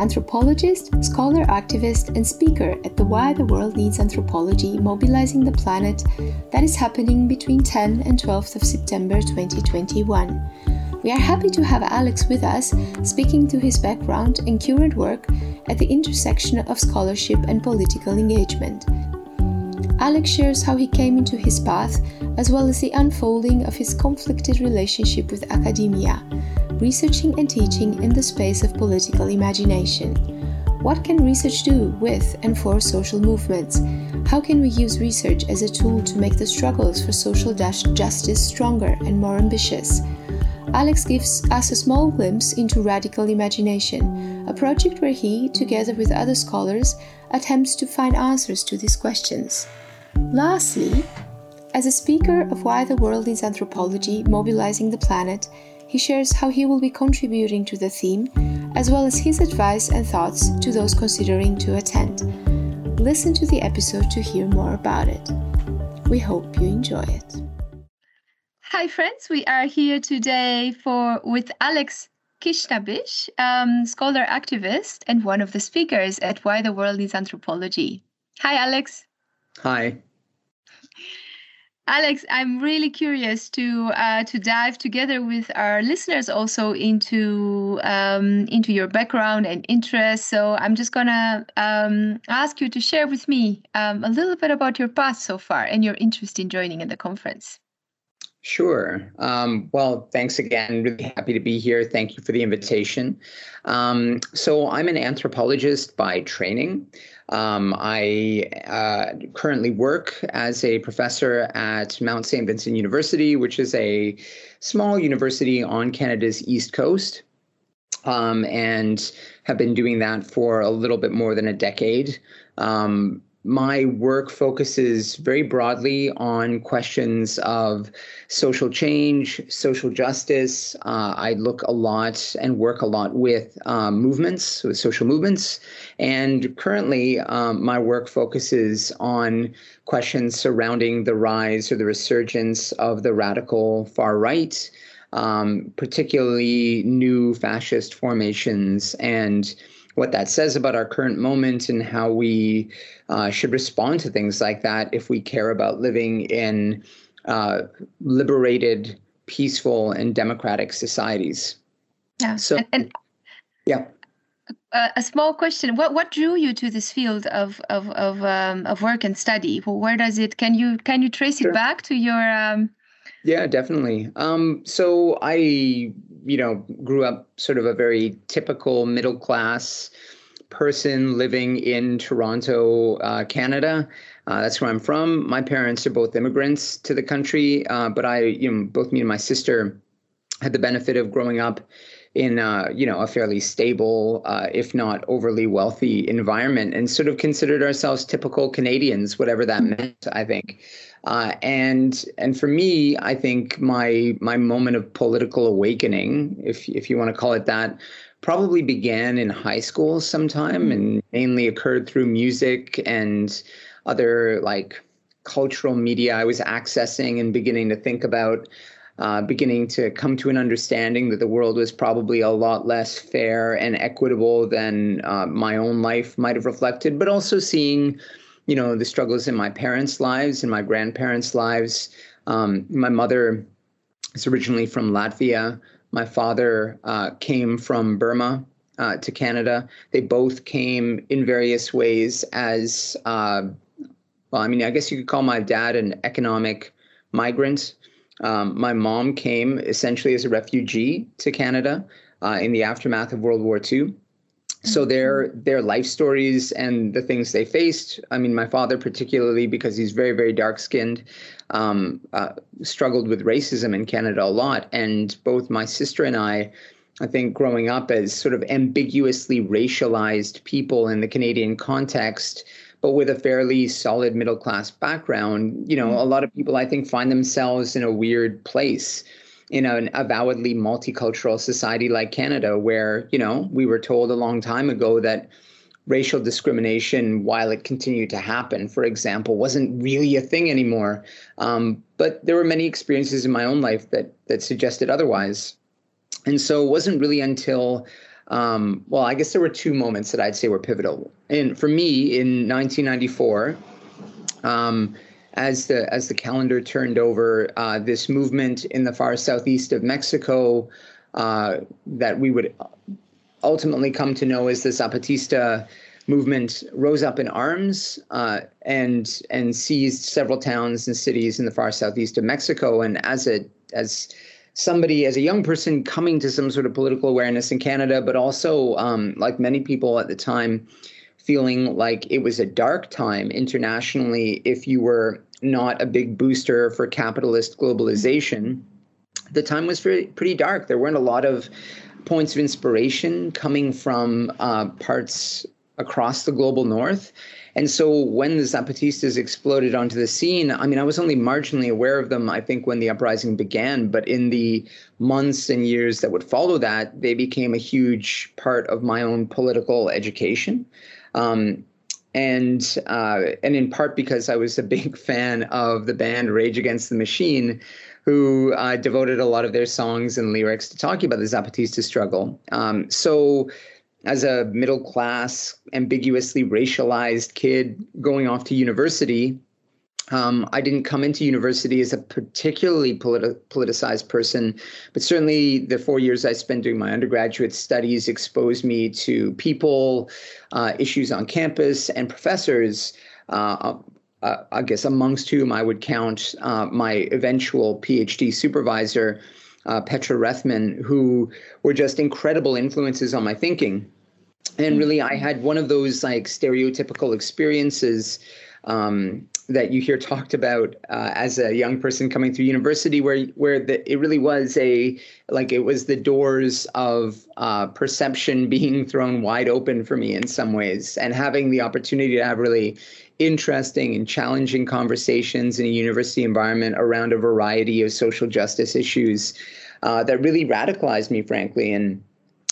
anthropologist, scholar, activist, and speaker at the Why the World Needs Anthropology Mobilizing the Planet that is happening between 10 and 12th of September 2021. We are happy to have Alex with us, speaking to his background and current work at the intersection of scholarship and political engagement. Alex shares how he came into his path, as well as the unfolding of his conflicted relationship with academia, researching and teaching in the space of political imagination. What can research do with and for social movements? How can we use research as a tool to make the struggles for social justice stronger and more ambitious? Alex gives us a small glimpse into Radical Imagination, a project where he, together with other scholars, attempts to find answers to these questions. Lastly, as a speaker of Why the World Needs Anthropology Mobilizing the Planet, he shares how he will be contributing to the theme, as well as his advice and thoughts to those considering to attend. Listen to the episode to hear more about it. We hope you enjoy it. Hi, friends. We are here today for with Alex Khasnabish, um, scholar activist and one of the speakers at Why the World Needs Anthropology. Hi, Alex. Hi. Alex, I'm really curious to uh, to dive together with our listeners also into um, into your background and interests. So I'm just gonna um, ask you to share with me um, a little bit about your path so far and your interest in joining in the conference. Sure. Um, well, thanks again. Really happy to be here. Thank you for the invitation. Um, so, I'm an anthropologist by training. Um, I uh, currently work as a professor at Mount St. Vincent University, which is a small university on Canada's East Coast, um, and have been doing that for a little bit more than a decade. Um, my work focuses very broadly on questions of social change, social justice. Uh, I look a lot and work a lot with um, movements, with social movements. And currently, um, my work focuses on questions surrounding the rise or the resurgence of the radical far right, um, particularly new fascist formations and what that says about our current moment and how we uh, should respond to things like that if we care about living in uh, liberated, peaceful, and democratic societies. Yeah. So, and, and yeah. Uh, a small question: What what drew you to this field of of of um, of work and study? Where does it? Can you can you trace sure. it back to your? Um... Yeah, definitely. Um, so I, you know, grew up sort of a very typical middle class person living in Toronto, uh, Canada. Uh, that's where I'm from. My parents are both immigrants to the country, uh, but I, you know, both me and my sister had the benefit of growing up in, uh, you know, a fairly stable, uh, if not overly wealthy environment, and sort of considered ourselves typical Canadians, whatever that meant. I think. Uh, and and for me, I think my my moment of political awakening, if if you want to call it that, probably began in high school sometime mm-hmm. and mainly occurred through music and other like cultural media I was accessing and beginning to think about, uh, beginning to come to an understanding that the world was probably a lot less fair and equitable than uh, my own life might have reflected, but also seeing, you know, the struggles in my parents' lives and my grandparents' lives. Um, my mother is originally from Latvia. My father uh, came from Burma uh, to Canada. They both came in various ways as, uh, well, I mean, I guess you could call my dad an economic migrant. Um, my mom came essentially as a refugee to Canada uh, in the aftermath of World War II. So mm-hmm. their their life stories and the things they faced. I mean, my father particularly because he's very very dark skinned um, uh, struggled with racism in Canada a lot. And both my sister and I I think growing up as sort of ambiguously racialized people in the Canadian context, but with a fairly solid middle class background, you know, a lot of people I think find themselves in a weird place in an avowedly multicultural society like Canada, where, you know, we were told a long time ago that racial discrimination, while it continued to happen, for example, wasn't really a thing anymore. Um, but there were many experiences in my own life that that suggested otherwise. And so it wasn't really until, um, well, I guess there were two moments that I'd say were pivotal. And for me, in 1994, um, as the as the calendar turned over, uh, this movement in the far southeast of Mexico uh, that we would ultimately come to know as the Zapatista movement rose up in arms uh, and and seized several towns and cities in the far southeast of Mexico. And as a as somebody as a young person coming to some sort of political awareness in Canada, but also um, like many people at the time, feeling like it was a dark time internationally if you were not a big booster for capitalist globalization. The time was pretty, dark. There weren't a lot of points of inspiration coming from uh, parts across the global north. And so when the Zapatistas exploded onto the scene, I mean, I was only marginally aware of them, I think, when the uprising began. But in the months and years that would follow that, they became a huge part of my own political education. Um, and uh, and in part because I was a big fan of the band Rage Against the Machine, who uh, devoted a lot of their songs and lyrics to talking about the Zapatista struggle. Um, so as a middle class, ambiguously racialized kid going off to university, um, I didn't come into university as a particularly politi- politicized person, but certainly the four years I spent doing my undergraduate studies exposed me to people, uh, issues on campus, and professors. Uh, uh, I guess amongst whom I would count uh, my eventual PhD supervisor, uh, Petra Rethmann, who were just incredible influences on my thinking and really i had one of those like stereotypical experiences um, that you hear talked about uh, as a young person coming through university where where the, it really was a like it was the doors of uh, perception being thrown wide open for me in some ways. And having the opportunity to have really interesting and challenging conversations in a university environment around a variety of social justice issues uh, that really radicalized me frankly. And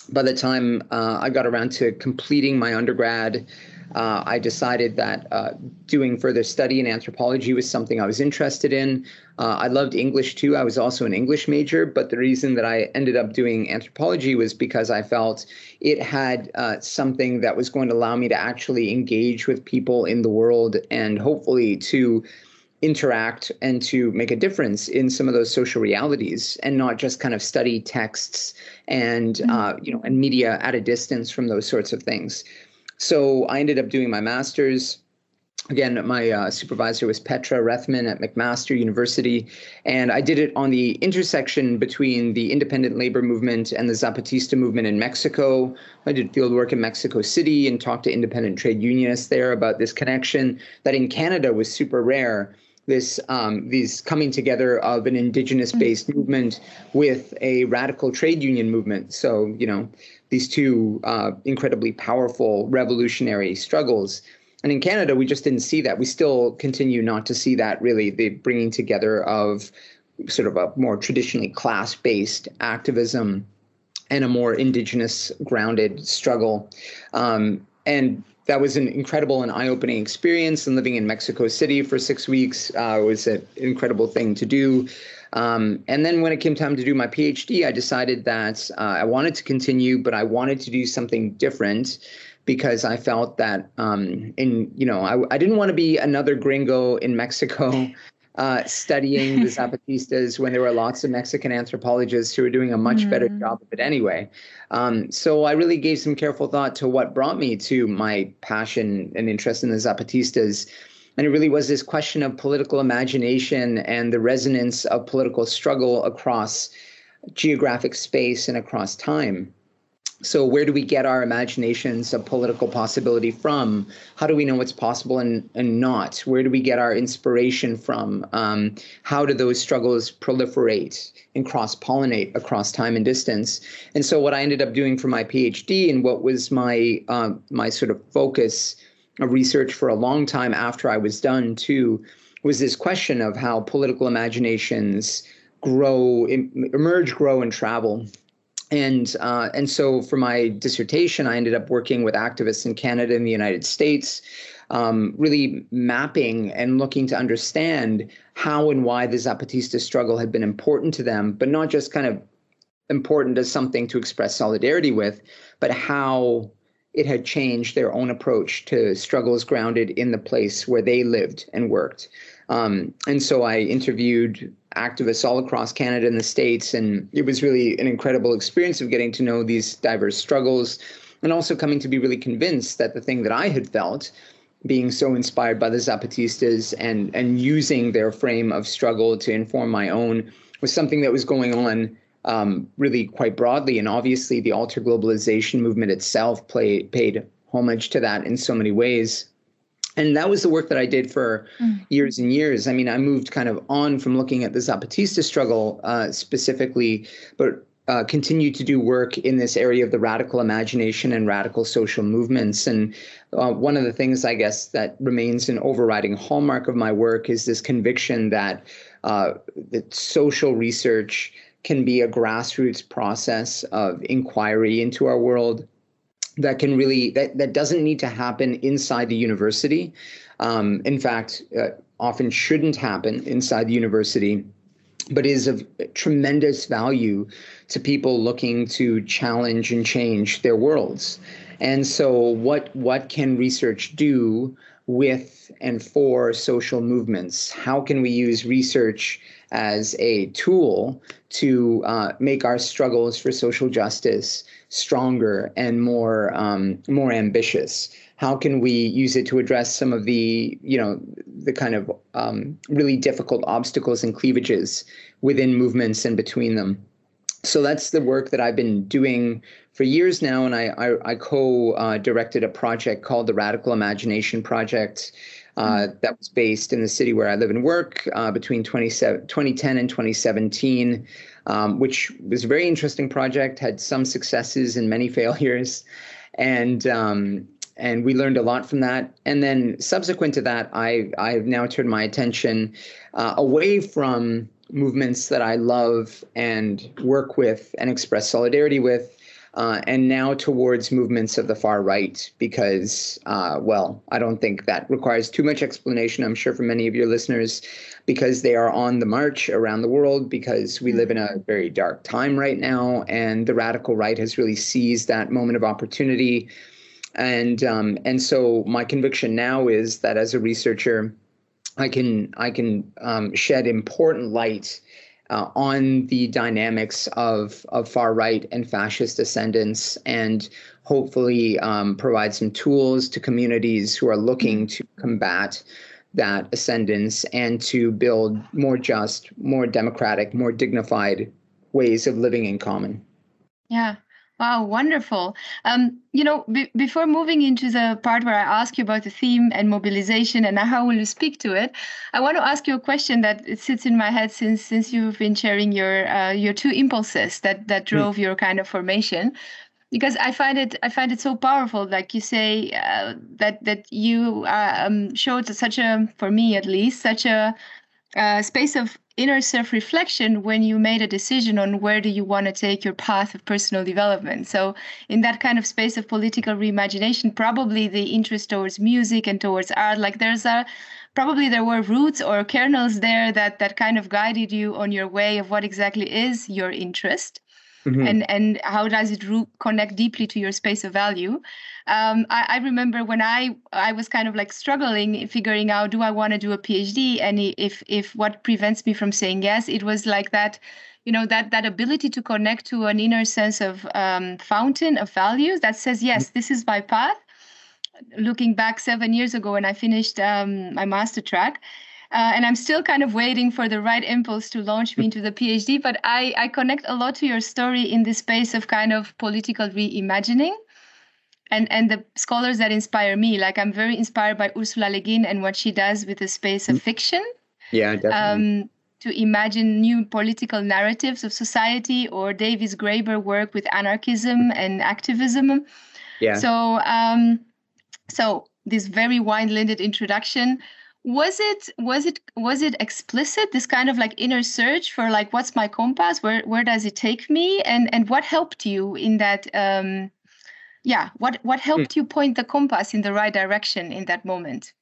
by the time uh, I got around to completing my undergrad, uh, I decided that uh, doing further study in anthropology was something I was interested in. Uh, I loved English too. I was also an English major, but the reason that I ended up doing anthropology was because I felt it had uh, something that was going to allow me to actually engage with people in the world and hopefully to interact and to make a difference in some of those social realities and not just kind of study texts and mm-hmm. uh, you know and media at a distance from those sorts of things so i ended up doing my master's. Again my uh, supervisor was petra rethmann at mcmaster university and i did it on the intersection between the independent labor movement and the zapatista movement in mexico. I did field work in mexico city and talked to independent trade unionists there about this connection that in canada was super rare this um, these coming together of an indigenous based mm-hmm. movement with a radical trade union movement. So you know these two uh, incredibly powerful revolutionary struggles. And in Canada, we just didn't see that. We still continue not to see that really the bringing together of sort of a more traditionally class based activism and a more indigenous grounded struggle. Um, and that was an incredible and eye-opening experience. And living in Mexico City for six weeks uh, was an incredible thing to do. Um, and then when it came time to do my PhD, I decided that uh, I wanted to continue, but I wanted to do something different because I felt that um, in you know I, I didn't want to be another gringo in Mexico uh, studying the Zapatistas when there were lots of Mexican anthropologists who were doing a much mm. better job of it anyway. Um, so I really gave some careful thought to what brought me to my passion and interest in the Zapatistas. And it really was this question of political imagination and the resonance of political struggle across geographic space and across time. So where do we get our imaginations of political possibility from? How do we know what's possible and, and not? Where do we get our inspiration from? Um, how do those struggles proliferate and cross-pollinate across time and distance? And so what i ended up doing for my phd and what was my um, my sort of focus of research for a long time after i was done too was this question of how political imaginations grow emerge grow and travel and uh, and so for my dissertation, I ended up working with activists in Canada and the United States, um, really mapping and looking to understand how and why the Zapatista struggle had been important to them, but not just kind of important as something to express solidarity with, but how it had changed their own approach to struggles grounded in the place where they lived and worked. Um, and so I interviewed activists all across Canada and the States, and it was really an incredible experience of getting to know these diverse struggles and also coming to be really convinced that the thing that I had felt, being so inspired by the Zapatistas and, and using their frame of struggle to inform my own, was something that was going on um, really quite broadly. And obviously, the alter globalization movement itself played, paid homage to that in so many ways and that was the work that I did for mm. years and years. I mean, I moved kind of on from looking at the Zapatista struggle uh, specifically, but uh, continued to do work in this area of the radical imagination and radical social movements. And uh, one of the things, I guess, that remains an overriding hallmark of my work is this conviction that uh, that social research can be a grassroots process of inquiry into our world that can really that that doesn't need to happen inside the university. Um, in fact, uh, often shouldn't happen inside the university, but is of tremendous value to people looking to challenge and change their worlds. And so, what what can research do with and for social movements? How can we use research as a tool to uh, make our struggles for social justice stronger and more um, more ambitious? How can we use it to address some of the you know the kind of um, really difficult obstacles and cleavages within movements and between them? So that's the work that I've been doing for years now, and I I, I co-directed uh, a project called the Radical Imagination Project. Uh, mm. that was based in the city where I live and work uh, between 2010 and 2017 um, which was a very interesting project, had some successes and many failures. And um, and we learned a lot from that. And then subsequent to that, I I have now turned my attention uh, away from movements that I love and work with and express solidarity with, uh, and now towards movements of the far right, because, uh, well, I don't think that requires too much explanation, I'm sure, for many of your listeners, because they are on the march around the world, because we live in a very dark time right now, and the radical right has really seized that moment of opportunity. And um, and so my conviction now is that as a researcher, I can I can um, shed important light uh, on the dynamics of, of far right and fascist ascendance and hopefully um, provide some tools to communities who are looking to combat that ascendance and to build more just, more democratic, more dignified ways of living in common. Yeah. Wow, wonderful. Um, you know, b- before moving into the part where I ask you about the theme and mobilization and how will you speak to it, I want to ask you a question that it sits in my head since since you've been sharing your uh, your two impulses that that hmm. drove mm. your kind of formation. Because I find it, I find it so powerful. Like you say, uh, that that you uh, um, showed such a, for me at least, such a space of inner self reflection when you made a decision on where do you want to take your path of personal development. So in that kind of space of political reimagination probably the interest towards music and towards art like there's a probably there were roots or kernels there that that kind of guided you on your way of what exactly is your interest mm-hmm. and and how does it root, connect deeply to your space of value? Um, I, I, remember when I I was kind of like struggling figuring out do I want to do a PhD and if if what prevents me from saying yes it was like that you know that that ability to connect to an inner sense of um, fountain of values that says yes this is my path. Looking back seven years ago when I finished um, my master track uh, and I'm still kind of waiting for the right impulse to launch me into the PhD. But I, I connect a lot to your story in the space of kind of political reimagining. And, and the scholars that inspire me, like I'm very inspired by Ursula Le Guin and what she does with the space of mm. fiction. Yeah, definitely. Um, to imagine new political narratives of society, or Davis Graeber work with anarchism and activism. Yeah. So, um, so this very wide-landed introduction was it was it was it explicit this kind of like inner search for like what's my compass? Where where does it take me? And and what helped you in that um yeah what what helped mm. you point the compass in the right direction in that moment?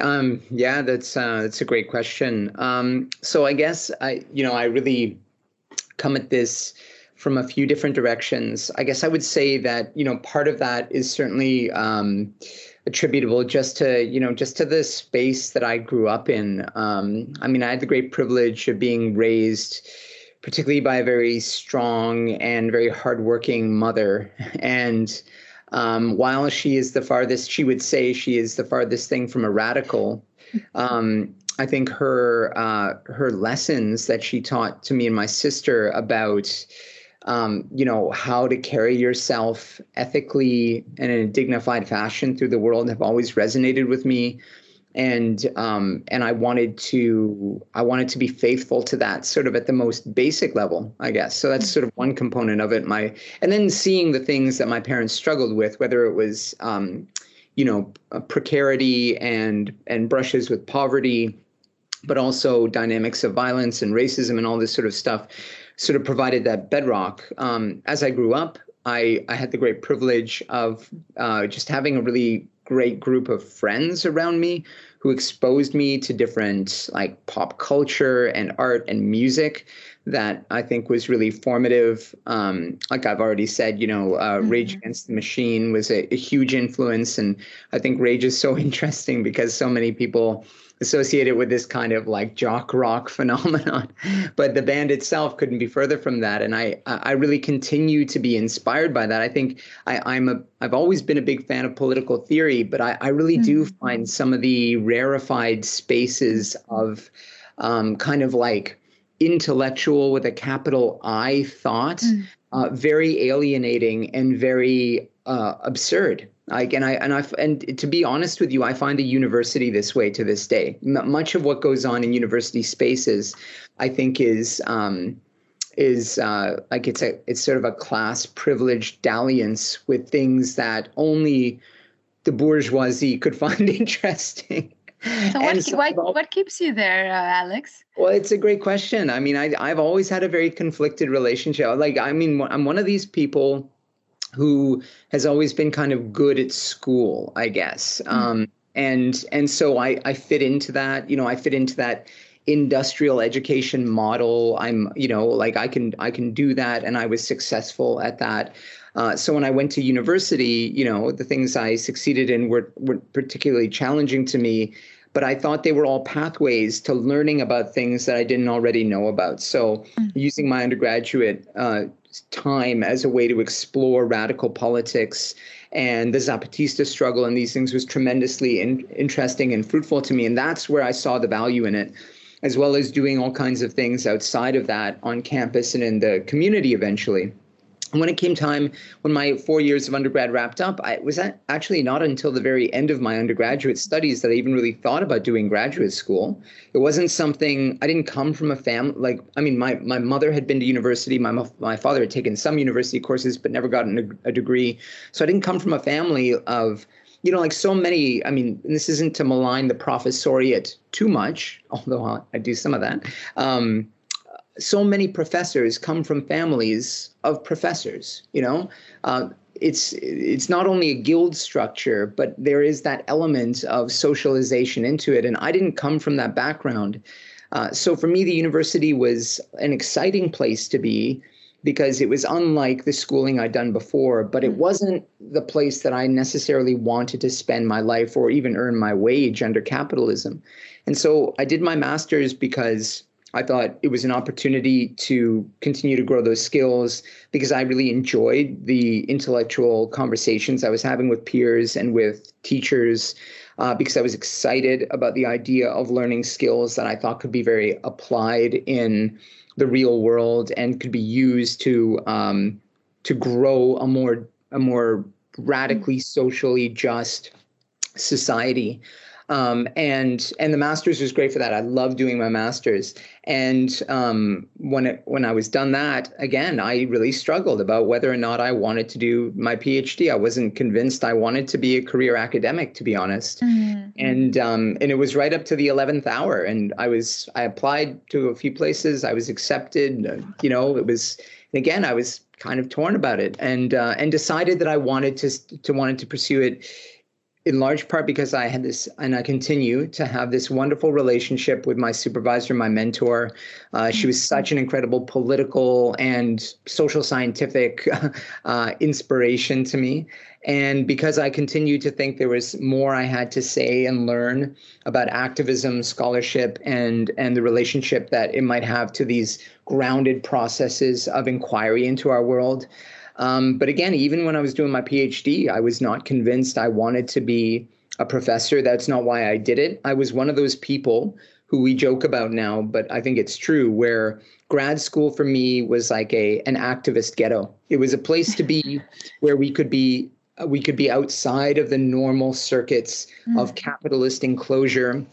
Um yeah that's uh that's a great question. Um so i guess i you know i really come at this from a few different directions. I guess i would say that you know part of that is certainly um attributable just to you know just to the space that I grew up in. Um, I mean, I had the great privilege of being raised, particularly by a very strong and very hardworking mother, and um, while she is the farthest, she would say she is the farthest thing from a radical. Um, I think her uh, her lessons that she taught to me and my sister about um, you know, how to carry yourself ethically and in a dignified fashion through the world have always resonated with me. And um, and I wanted to I wanted to be faithful to that sort of at the most basic level, I guess. So that's sort of one component of it. My and then seeing the things that my parents struggled with, whether it was um, you know precarity and and brushes with poverty, but also dynamics of violence and racism and all this sort of stuff sort of provided that bedrock. Um, as I grew up, I, I had the great privilege of uh, just having a really great group of friends around me who exposed me to different like pop culture and art and music that I think was really formative. Um, like I've already said, you know, uh, mm-hmm. Rage Against the Machine was a, a, huge influence, and I think Rage is so interesting because so many people associated with this kind of like jock rock phenomenon. But the band itself couldn't be further from that. And I I really continue to be inspired by that. I think I, I'm a I've always been a big fan of political theory, but I, I really mm-hmm. do find some of the rarefied spaces of um, kind of like intellectual with a capital I thought mm. uh, very alienating and very uh, absurd. Like, and I and I and to be honest with you, I find a university this way to this day. M- much of what goes on in university spaces, I think, is um, is uh, like it's a it's sort of a class privileged dalliance with things that only the bourgeoisie could find interesting. So what, so what, what keeps you there, uh, Alex? Well, it's a great question. I mean, I I've always had a very conflicted relationship. Like, I mean, I'm one of these people who has always been kind of good at school, I guess. Mm-hmm. Um, and and so I I fit into that. You know, I fit into that industrial education model. I'm you know like I can I can do that, and I was successful at that. Uh, so when I went to university, you know, the things I succeeded in were, were particularly challenging to me but I thought they were all pathways to learning about things that I didn't already know about. So, mm-hmm. using my undergraduate uh, time as a way to explore radical politics and the Zapatista struggle and these things was tremendously in, interesting and fruitful to me. And that's where I saw the value in it, as well as doing all kinds of things outside of that on campus and in the community eventually when it came time when my four years of undergrad wrapped up i was actually not until the very end of my undergraduate studies that i even really thought about doing graduate school. It wasn't something i didn't come from a family like i mean my, my mother had been to university my, my father had taken some university courses but never gotten a, a degree. So i didn't come from a family of you know like so many i mean this isn't to malign the professoriate too much although i do some of that um, so many professors come from families of professors. You know, uh, it's it's not only a guild structure, but there is that element of socialization into it. And I didn't come from that background, uh, so for me, the university was an exciting place to be because it was unlike the schooling I'd done before, but it mm. wasn't the place that I necessarily wanted to spend my life or even earn my wage under capitalism. And so I did my master's because I thought it was an opportunity to continue to grow those skills because I really enjoyed the intellectual conversations I was having with peers and with teachers. Uh, because I was excited about the idea of learning skills that I thought could be very applied in the real world and could be used to um, to grow a more a more radically socially just society. Um, and and the masters was great for that. I love doing my masters. And um, when it, when I was done that again, I really struggled about whether or not I wanted to do my PhD. I wasn't convinced I wanted to be a career academic, to be honest. Mm-hmm. And um, and it was right up to the eleventh hour, and I was I applied to a few places. I was accepted. Uh, you know, it was. And again, I was kind of torn about it, and uh, and decided that I wanted to to wanted to pursue it in large part because I had this, and I continue to have this wonderful relationship with my supervisor, my mentor. Uh, she was mm-hmm. such an incredible political and social scientific uh, inspiration to me. And because I continued to think there was more I had to say and learn about activism, scholarship, and and the relationship that it might have to these grounded processes of inquiry into our world. Um, but again, even when I was doing my PhD, I was not convinced I wanted to be a professor. That's not why I did it. I was one of those people who we joke about now, but I think it's true, where grad school for me was like a an activist ghetto. It was a place to be where we could be we could be outside of the normal circuits mm. of capitalist enclosure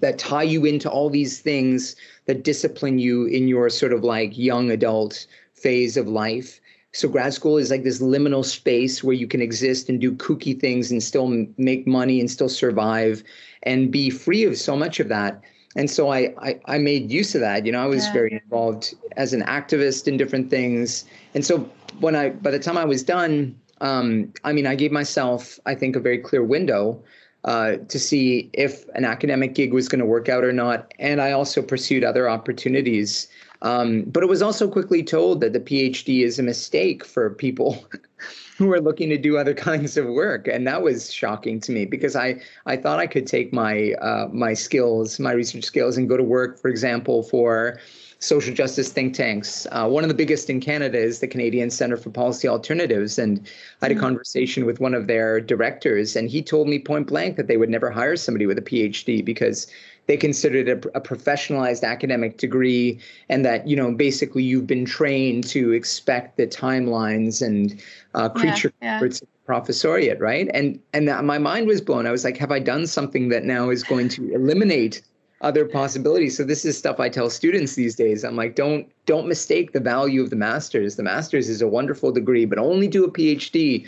that tie you into all these things that discipline you in your sort of like young adult phase of life so grad school is like this liminal space where you can exist and do kooky things and still make money and still survive and be free of so much of that. And so I, I, I made use of that. You know, I was yeah. very involved as an activist in different things. And so when I, by the time I was done, um, I mean, I gave myself, I think, a very clear window uh, to see if an academic gig was going to work out or not. And I also pursued other opportunities um, but it was also quickly told that the PhD is a mistake for people who are looking to do other kinds of work, and that was shocking to me because I I thought I could take my uh, my skills, my research skills, and go to work, for example, for social justice think tanks. Uh, one of the biggest in Canada is the Canadian Center for Policy Alternatives. And I had a mm. conversation with one of their directors, and he told me point blank that they would never hire somebody with a PhD because they considered it a, a, professionalized academic degree and that you know basically you've been trained to expect the timelines and uh, creature yeah, yeah. professoriate right? And and that, my mind was blown. I was like have i done something that now is going to eliminate other possibilities? So this is stuff i tell students these days. I'm like don't don't mistake the value of the masters. The masters is a wonderful degree but only do a phd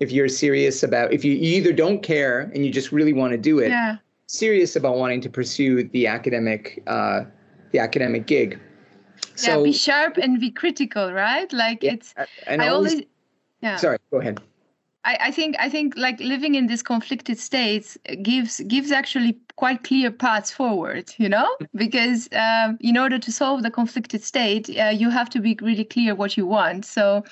if you're serious about if you, you either don't care and you just really want to do it yeah serious about wanting to pursue the academic uh, the academic gig. So, yeah, be sharp and be critical, right? Like yeah, it's. And I always, always. Yeah. Sorry. Go ahead. I, I think I think like living in these conflicted states gives gives actually quite clear paths forward, you know, because um, in order to solve the conflicted state, uh, you have to be really clear what you want. So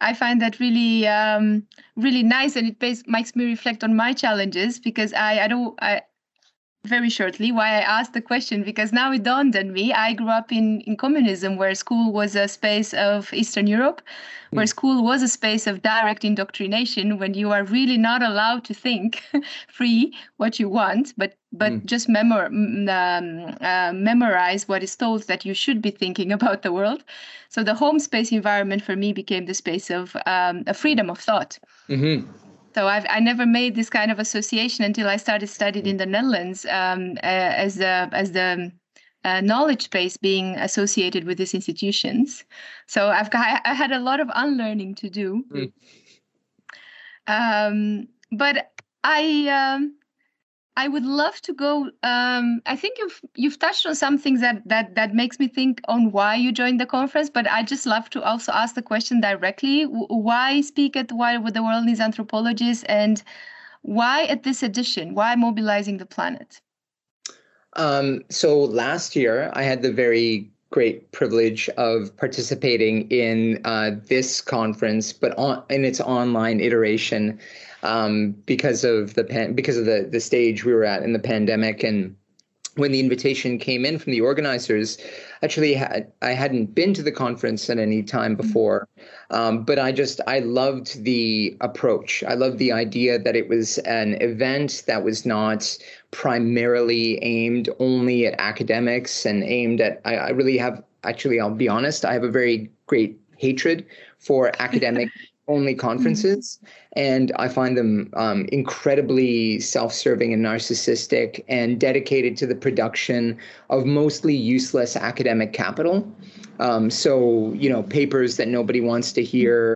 I find that really um, really nice, and it makes me reflect on my challenges because I I don't I very shortly why I asked the question because now it dawned on me. I grew up in, in communism where school was a space of Eastern Europe, where mm. school was a space of direct indoctrination when you are really not allowed to think free what you want, but but mm. just memor- um, uh, memorize what is told that you should be thinking about the world. So the home space environment for me became the space of um, a freedom of thought. Mm-hmm. So I've I never made this kind of association until I started studying in the Netherlands um, uh, as the as the uh, knowledge base being associated with these institutions. So I've got, I had a lot of unlearning to do. Mm. Um, but I um, I would love to go. Um, I think you've you've touched on some things that that that makes me think on why you joined the conference. But I just love to also ask the question directly: Why speak at Why with the World Needs Anthropologists, and why at this edition? Why mobilizing the planet? Um, so last year, I had the very great privilege of participating in uh, this conference, but on in its online iteration um, because of the pan- because of the the stage we were at in the pandemic and when the invitation came in from the organizers, actually had, I hadn't been to the conference at any time mm-hmm. before, um, but I just I loved the approach. I loved the idea that it was an event that was not primarily aimed only at academics and aimed at. I, I really have actually I'll be honest. I have a very great hatred for academic only mm-hmm. conferences and i find them um, incredibly self-serving and narcissistic and dedicated to the production of mostly useless academic capital um, so you know papers that nobody wants to hear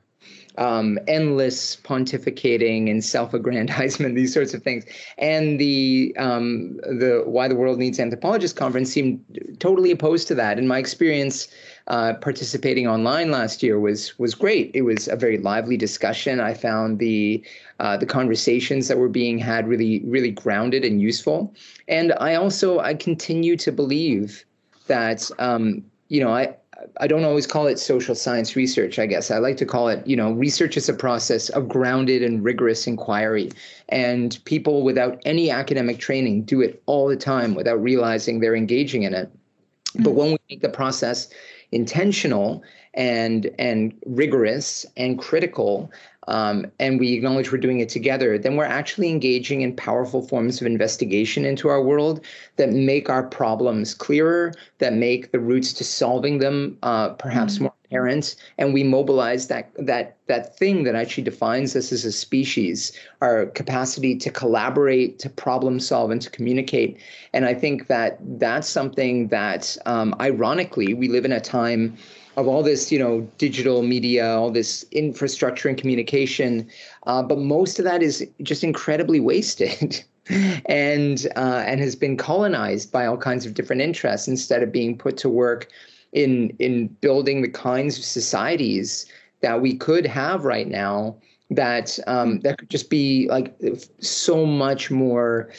um, endless pontificating and self-aggrandizement, these sorts of things. And the um, the Why the World Needs Anthropologists conference seemed totally opposed to that. In my experience, uh, participating online last year was was great. It was a very lively discussion. I found the uh, the conversations that were being had really really grounded and useful. And I also I continue to believe that um, you know I I don't always call it social science research, I guess. I like to call it, you know, research is a process of grounded and rigorous inquiry. And people without any academic training do it all the time without realizing they're engaging in it. Mm-hmm. But when we make the process intentional and and rigorous and critical um, and we acknowledge we're doing it together, then we're actually engaging in powerful forms of investigation into our world that make our problems clearer, that make the routes to solving them uh, perhaps mm-hmm. more apparent, and we mobilize that that that thing that actually defines us as a species, our capacity to collaborate, to problem solve, and to communicate. And I think that that's something that, um, ironically, we live in a time of all this, you know, digital media, all this infrastructure and communication, uh, but most of that is just incredibly wasted. and uh, and has been colonized by all kinds of different interests instead of being put to work in in building the kinds of societies that we could have right now that um, that could just be like so much more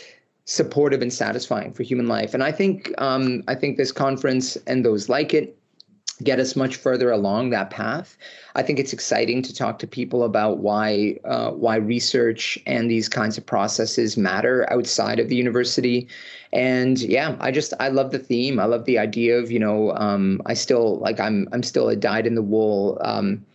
supportive and satisfying for human life. And I think um, I think this conference and those like it get us much further along that path. I think it's exciting to talk to people about why uh, why research and these kinds of processes matter outside of the university. And yeah, I just I love the theme. I love the idea of you know um, I still like I'm I'm still a dyed in the wool. Um,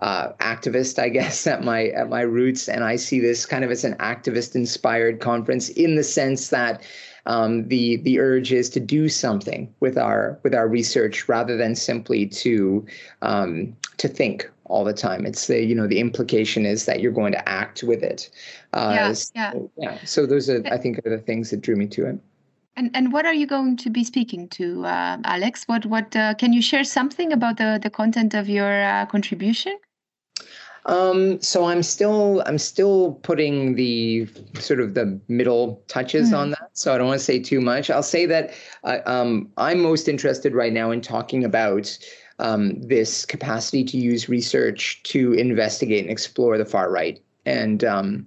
uh, activist, I guess, at my at my roots, and I see this kind of as an activist-inspired conference in the sense that um, the the urge is to do something with our with our research rather than simply to um, to think all the time. It's the you know the implication is that you're going to act with it. Uh, yeah, so, yeah. yeah. So those are I think are the things that drew me to it. And and what are you going to be speaking to, uh, Alex? What what uh, can you share something about the the content of your uh, contribution? Um, so I'm still I'm still putting the sort of the middle touches mm. on that. So I don't want to say too much. I'll say that uh, um, I'm most interested right now in talking about um, this capacity to use research to investigate and explore the far right and um,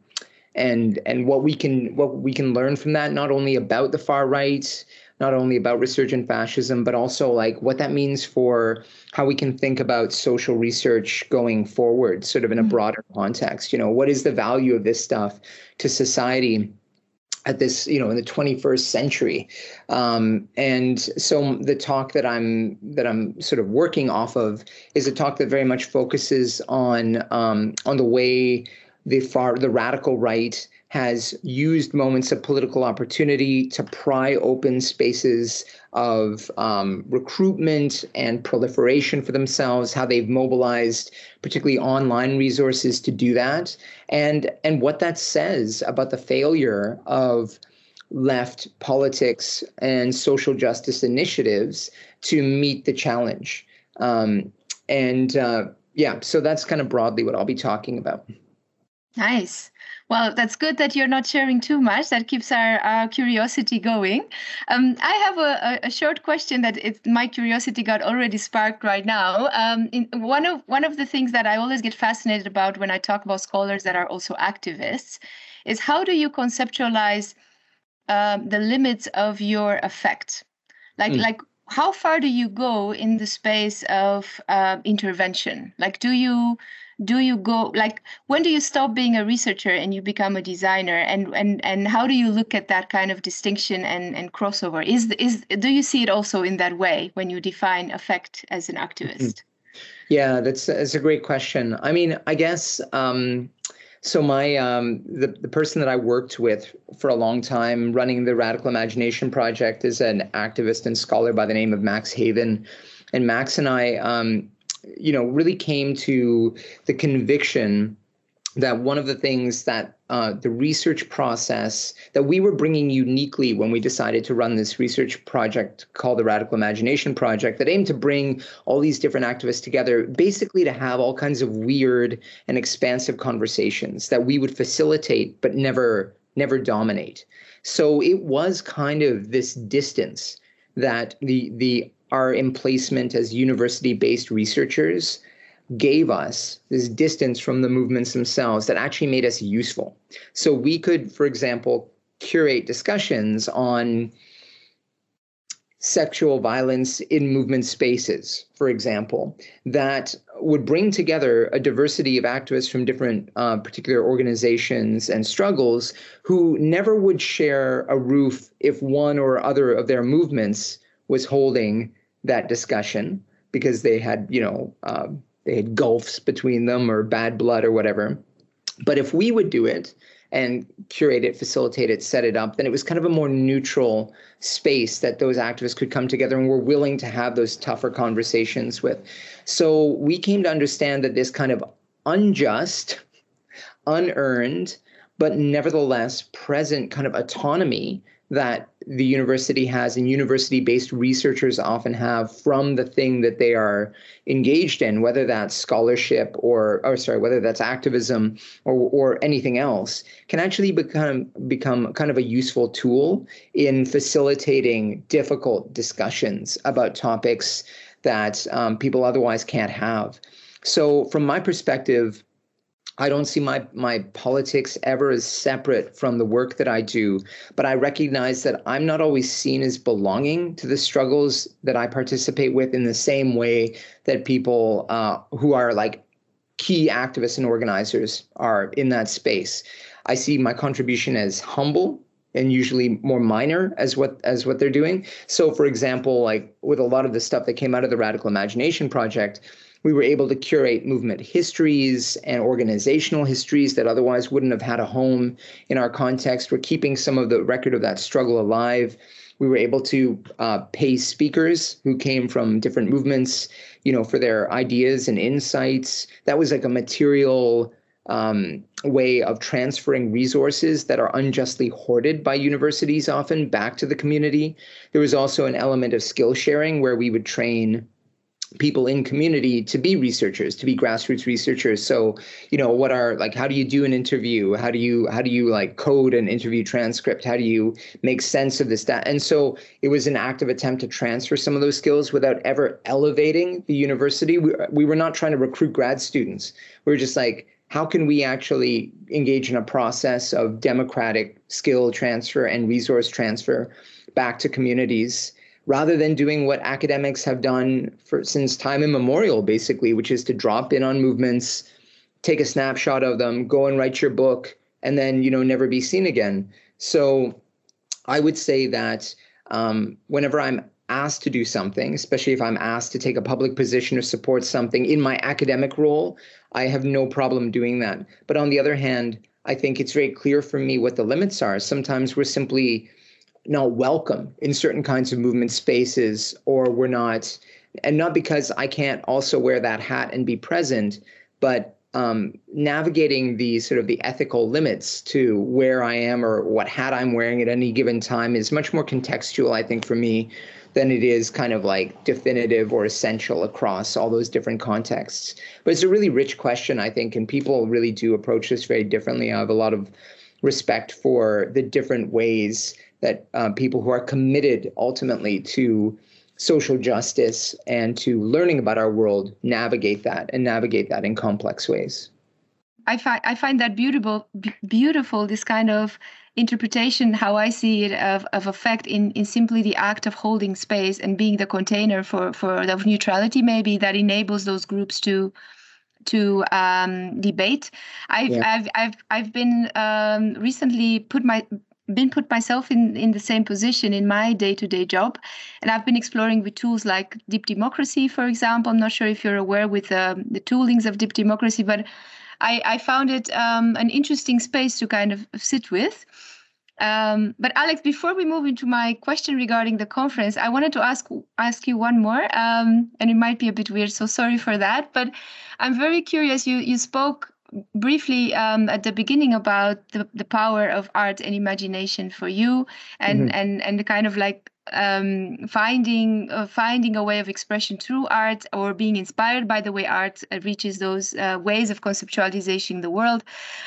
and and what we can what we can learn from that not only about the far right not only about resurgent fascism, but also like what that means for how we can think about social research going forward, sort of in a mm-hmm. broader context. You know, what is the value of this stuff to society? at this you know in the 21st century um, and so the talk that i'm that i'm sort of working off of is a talk that very much focuses on um, on the way the far the radical right has used moments of political opportunity to pry open spaces of um, recruitment and proliferation for themselves, how they've mobilized particularly online resources to do that, and, and what that says about the failure of left politics and social justice initiatives to meet the challenge. Um, and uh, yeah, so that's kind of broadly what I'll be talking about. Nice. Well, that's good that you're not sharing too much. That keeps our, our curiosity going. Um, I have a, a, short question that it, my curiosity got already sparked right now. Um, in, one of one of the things that I always get fascinated about when I talk about scholars that are also activists is how do you conceptualize um, the limits of your effect? Like mm. like how far do you go in the space of uh, intervention? Like do you do you go like when do you stop being a researcher and you become a designer? And and and how do you look at that kind of distinction and and crossover? Is is do you see it also in that way when you define affect as an activist? Yeah that's that's a great question. I mean i guess um so my um, the the person that I worked with for a long time running the Radical Imagination Project is an activist and scholar by the name of Max Haiven, and Max and I, um, you know, really came to the conviction that one of the things that uh, the research process that we were bringing uniquely when we decided to run this research project called the Radical Imagination Project that aimed to bring all these different activists together, basically to have all kinds of weird and expansive conversations that we would facilitate but never never dominate. So it was kind of this distance that the the our emplacement as university-based researchers gave us this distance from the movements themselves that actually made us useful. So we could, for example, curate discussions on sexual violence in movement spaces, for example, that would bring together a diversity of activists from different uh, particular organizations and struggles who never would share a roof if one or other of their movements was holding that discussion because they had, you know, uh, they had gulfs between them or bad blood or whatever. But if we would do it and curate it, facilitate it, set it up, then it was kind of a more neutral space that those activists could come together and were willing to have those tougher conversations with. So we came to understand that this kind of unjust, unearned, but nevertheless present kind of autonomy that the university has and university based researchers often have from the thing that they are engaged in whether that's scholarship or or sorry whether that's activism or or anything else can actually become become kind of a useful tool in facilitating difficult discussions about topics that um, people otherwise can't have. So from my perspective I don't see my my politics ever as separate from the work that I do, but I recognize that I'm not always seen as belonging to the struggles that I participate with in the same way that people uh, who are like key activists and organizers are in that space. I see my contribution as humble and usually more minor as what as what they're doing. So for example, like with a lot of the stuff that came out of the Radical Imagination Project, we were able to curate movement histories and organizational histories that otherwise wouldn't have had a home in our context. We're keeping some of the record of that struggle alive. We were able to uh, pay speakers who came from different movements, you know, for their ideas and insights. That was like a material um, way of transferring resources that are unjustly hoarded by universities often back to the community. There was also an element of skill sharing where we would train people in community to be researchers to be grassroots researchers. So you know what are like how do you do an interview? How do you how do you like code an interview transcript? How do you make sense of this data and so it was an active attempt to transfer some of those skills without ever elevating the university. We, we were not trying to recruit grad students. We were just like how can we actually engage in a process of democratic skill transfer and resource transfer back to communities rather than doing what academics have done for since time immemorial, basically, which is to drop in on movements, take a snapshot of them, go and write your book, and then you know never be seen again. So I would say that um, whenever I'm asked to do something, especially if I'm asked to take a public position or support something in my academic role, I have no problem doing that. But on the other hand, I think it's very clear for me what the limits are. Sometimes we're simply not welcome in certain kinds of movement spaces or we're not and not because i can't also wear that hat and be present but um, navigating the sort of the ethical limits to where i am or what hat i'm wearing at any given time is much more contextual i think for me than it is kind of like definitive or essential across all those different contexts. But it's a really rich question i think and people really do approach this very differently. I have a lot of respect for the different ways that uh, people who are committed ultimately to social justice and to learning about our world navigate that and navigate that in complex ways. I find I find that beautiful, b- beautiful. This kind of interpretation, how I see it, of, of affect in, in simply the act of holding space and being the container for for of neutrality, maybe that enables those groups to to um, debate. I've, yeah. I've I've I've been um, recently put my been put myself in in the same position in my day-to-day job and i've been exploring with tools like deep democracy for example i'm not sure if you're aware with um, the toolings of deep democracy but i i found it um, an interesting space to kind of sit with um, but Alex, before we move into my question regarding the conference, I wanted to ask ask you one more, um, and it might be a bit weird, so sorry for that. But I'm very curious. You you spoke briefly um, at the beginning about the, the power of art and imagination for you, and mm-hmm. and and the kind of like um, finding uh, finding a way of expression through art or being inspired by the way art uh, reaches those uh, ways of conceptualizing the world.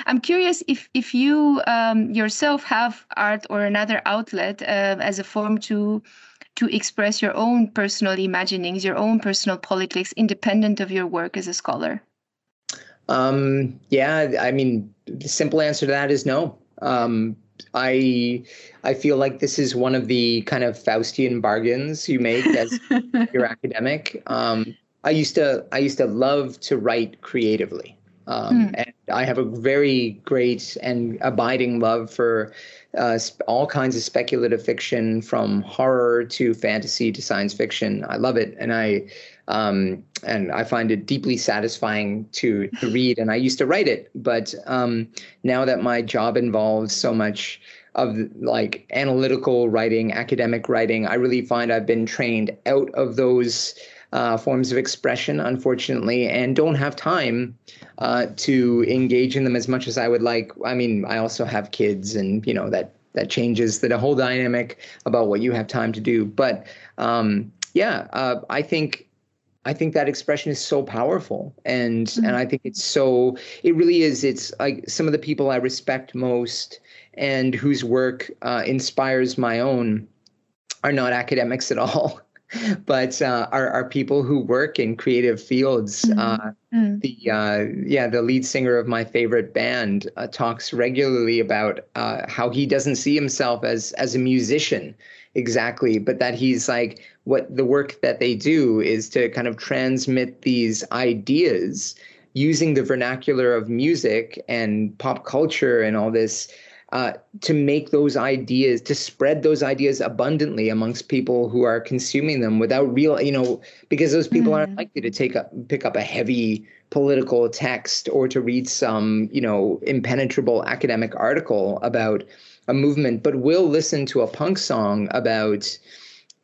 I'm curious if if you um, yourself have art or another outlet uh, as a form to to express your own personal imaginings, your own personal politics, independent of your work as a scholar. Um, yeah, I mean, the simple answer to that is no. Um, I I feel like this is one of the kind of Faustian bargains you make as your academic. Um, I used to I used to love to write creatively, um, mm. and I have a very great and abiding love for uh, all kinds of speculative fiction, from horror to fantasy to science fiction. I love it, and I um, and I find it deeply satisfying to to read. And I used to write it, but um, now that my job involves so much of like analytical writing, academic writing, I really find I've been trained out of those. Uh, forms of expression, unfortunately, and don't have time uh, to engage in them as much as I would like. I mean, I also have kids, and you know that that changes the whole dynamic about what you have time to do. But um, yeah, uh, I think I think that expression is so powerful, and mm-hmm. and I think it's so. It really is. It's like some of the people I respect most and whose work uh, inspires my own are not academics at all, but uh, are are people who work in creative fields. Mm-hmm. Uh, mm. The uh, yeah, the lead singer of my favorite band uh, talks regularly about uh, how he doesn't see himself as as a musician exactly, but that he's like what the work that they do is to kind of transmit these ideas using the vernacular of music and pop culture and all this uh, to make those ideas, to spread those ideas abundantly amongst people who are consuming them without real, you know, because those people mm. aren't likely to take up, pick up a heavy political text or to read some, you know, impenetrable academic article about a movement, but will listen to a punk song about,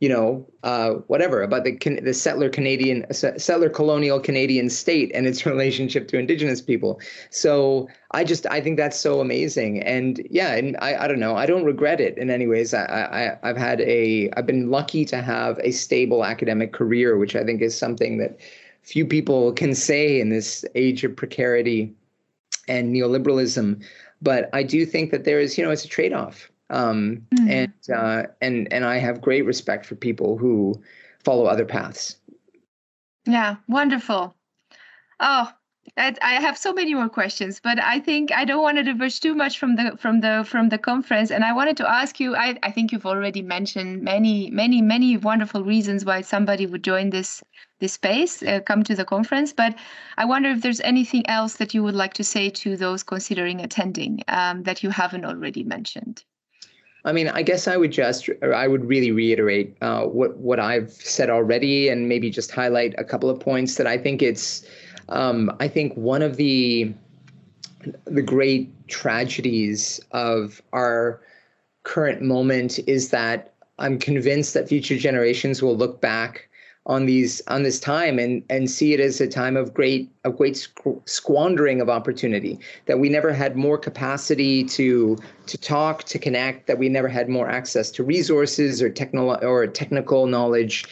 you know, uh, whatever about the the settler Canadian settler colonial Canadian state and its relationship to Indigenous people. So I just I think that's so amazing, and yeah, and I I don't know I don't regret it in any ways. I I I've had a I've been lucky to have a stable academic career, which I think is something that few people can say in this age of precarity and neoliberalism. But I do think that there is you know it's a trade off um, mm-hmm. and uh, and and I have great respect for people who follow other paths. Yeah, wonderful. Oh, I, I have so many more questions, but I think I don't want to diverge too much from the from the from the conference. And I wanted to ask you. I, I think you've already mentioned many many many wonderful reasons why somebody would join this this space, uh, come to the conference. But I wonder if there's anything else that you would like to say to those considering attending um, that you haven't already mentioned. I mean, I guess I would just, I would really reiterate uh, what what I've said already, and maybe just highlight a couple of points that I think it's. Um, I think one of the the great tragedies of our current moment is that I'm convinced that future generations will look back on these on this time and and see it as a time of great of great squandering of opportunity that we never had more capacity to to talk to connect that we never had more access to resources or technical or technical knowledge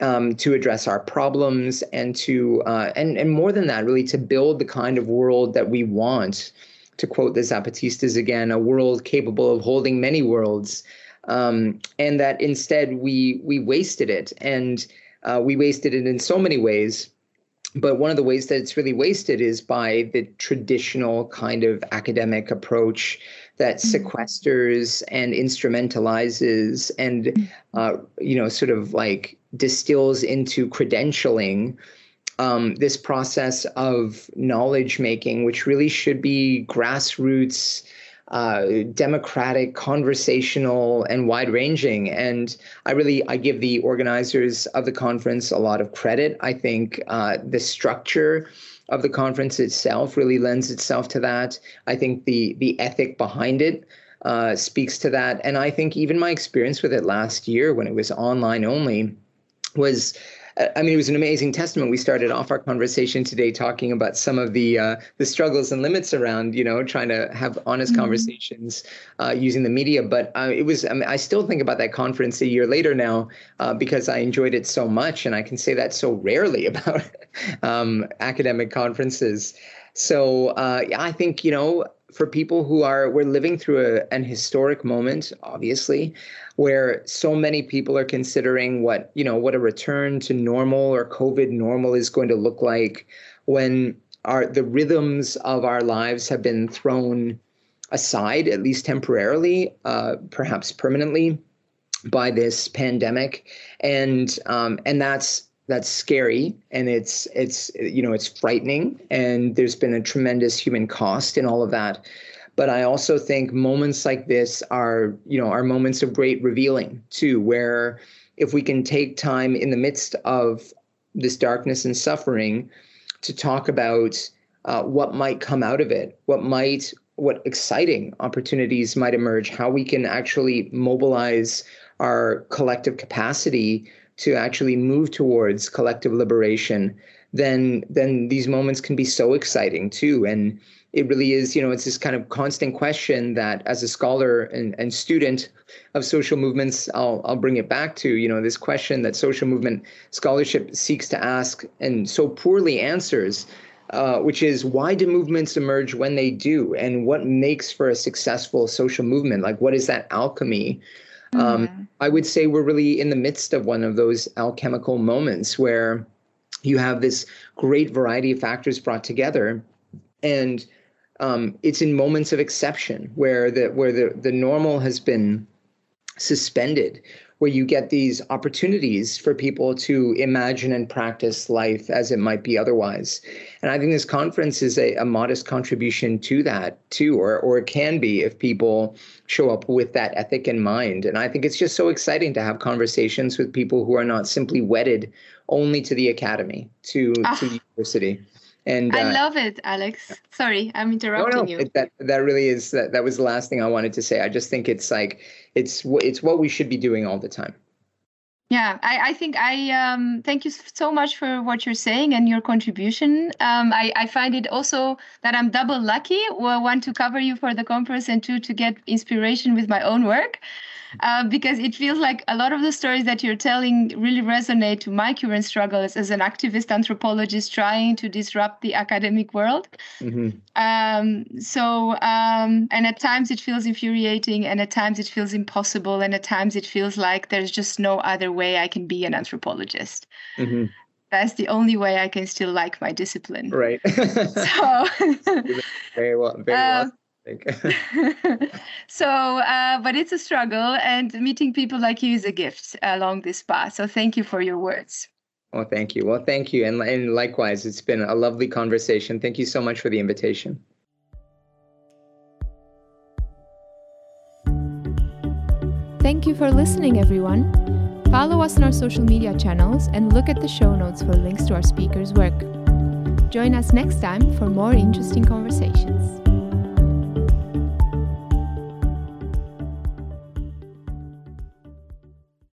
um, to address our problems and to uh, and and more than that really to build the kind of world that we want. To quote the zapatistas again a world capable of holding many worlds um, and that instead we we wasted it. And uh, we wasted it in so many ways. But one of the ways that it's really wasted is by the traditional kind of academic approach that mm-hmm. sequesters and instrumentalizes and, uh, you know, sort of like distills into credentialing um, this process of knowledge making, which really should be grassroots, uh, democratic, conversational, and wide ranging. And I really I give the organizers of the conference a lot of credit. I think uh, the structure of the conference itself really lends itself to that. I think the the ethic behind it uh, speaks to that, and I think even my experience with it last year when it was online only was I mean, it was an amazing testament. We started off our conversation today talking about some of the uh, the struggles and limits around, you know, trying to have honest mm-hmm. conversations uh, using the media. But uh, it was, I, mean, I still think about that conference a year later now uh, because I enjoyed it so much, and I can say that so rarely about um, academic conferences. So uh, I think you know for people who are we're living through a, an historic moment obviously where so many people are considering what you know what a return to normal or covid normal is going to look like when our the rhythms of our lives have been thrown aside at least temporarily uh, perhaps permanently by this pandemic. And um, and that's that's scary and it's it's you know it's frightening and there's been a tremendous human cost in all of that. But i also think moments like this are you know are moments of great revealing too where if we can take time in the midst of this darkness and suffering to talk about uh, what might come out of it what might what exciting opportunities might emerge how we can actually mobilize our collective capacity to actually move towards collective liberation, then then these moments can be so exciting too. And it really is, you know, it's this kind of constant question that as a scholar and, and student of social movements, I'll I'll bring it back to, you know, this question that social movement scholarship seeks to ask and so poorly answers. Uh, which is why do movements emerge when they do and what makes for a successful social movement like what is that alchemy um, mm-hmm. I would say we're really in the midst of one of those alchemical moments where you have this great variety of factors brought together, and um, it's in moments of exception where the where the the normal has been suspended where you get these opportunities for people to imagine and practice life as it might be otherwise. And I think this conference is a, a modest contribution to that too, or or it can be if people show up with that ethic in mind. And I think it's just so exciting to have conversations with people who are not simply wedded only to the academy, to ah. to university. And I uh, love it, Alex. Sorry, I'm interrupting no, no, you. That that really is that, that was the last thing I wanted to say. I just think it's like it's it's what we should be doing all the time. Yeah, I, I think I um, thank you so much for what you're saying and your contribution. Um, I, I find it also that I'm double lucky. Well, one to cover you for the conference and two to get inspiration with my own work uh, because it feels like a lot of the stories that you're telling really resonate to my current struggles as an activist anthropologist trying to disrupt the academic world. Mm-hmm. Um, so, um, and at times it feels infuriating, and at times it feels impossible, and at times it feels like there's just no other way I can be an anthropologist. Mm-hmm that's the only way I can still like my discipline. Right. so very well, very uh, well think. so, uh, but it's a struggle, and meeting people like you is a gift along this path. So, thank you for your words. Oh, thank you. Well, thank you. And, and likewise, it's been a lovely conversation. Thank you so much for the invitation. Thank you for listening, everyone. Follow us on our social media channels and look at the show notes for links to our speakers' work. Join us next time for more interesting conversations.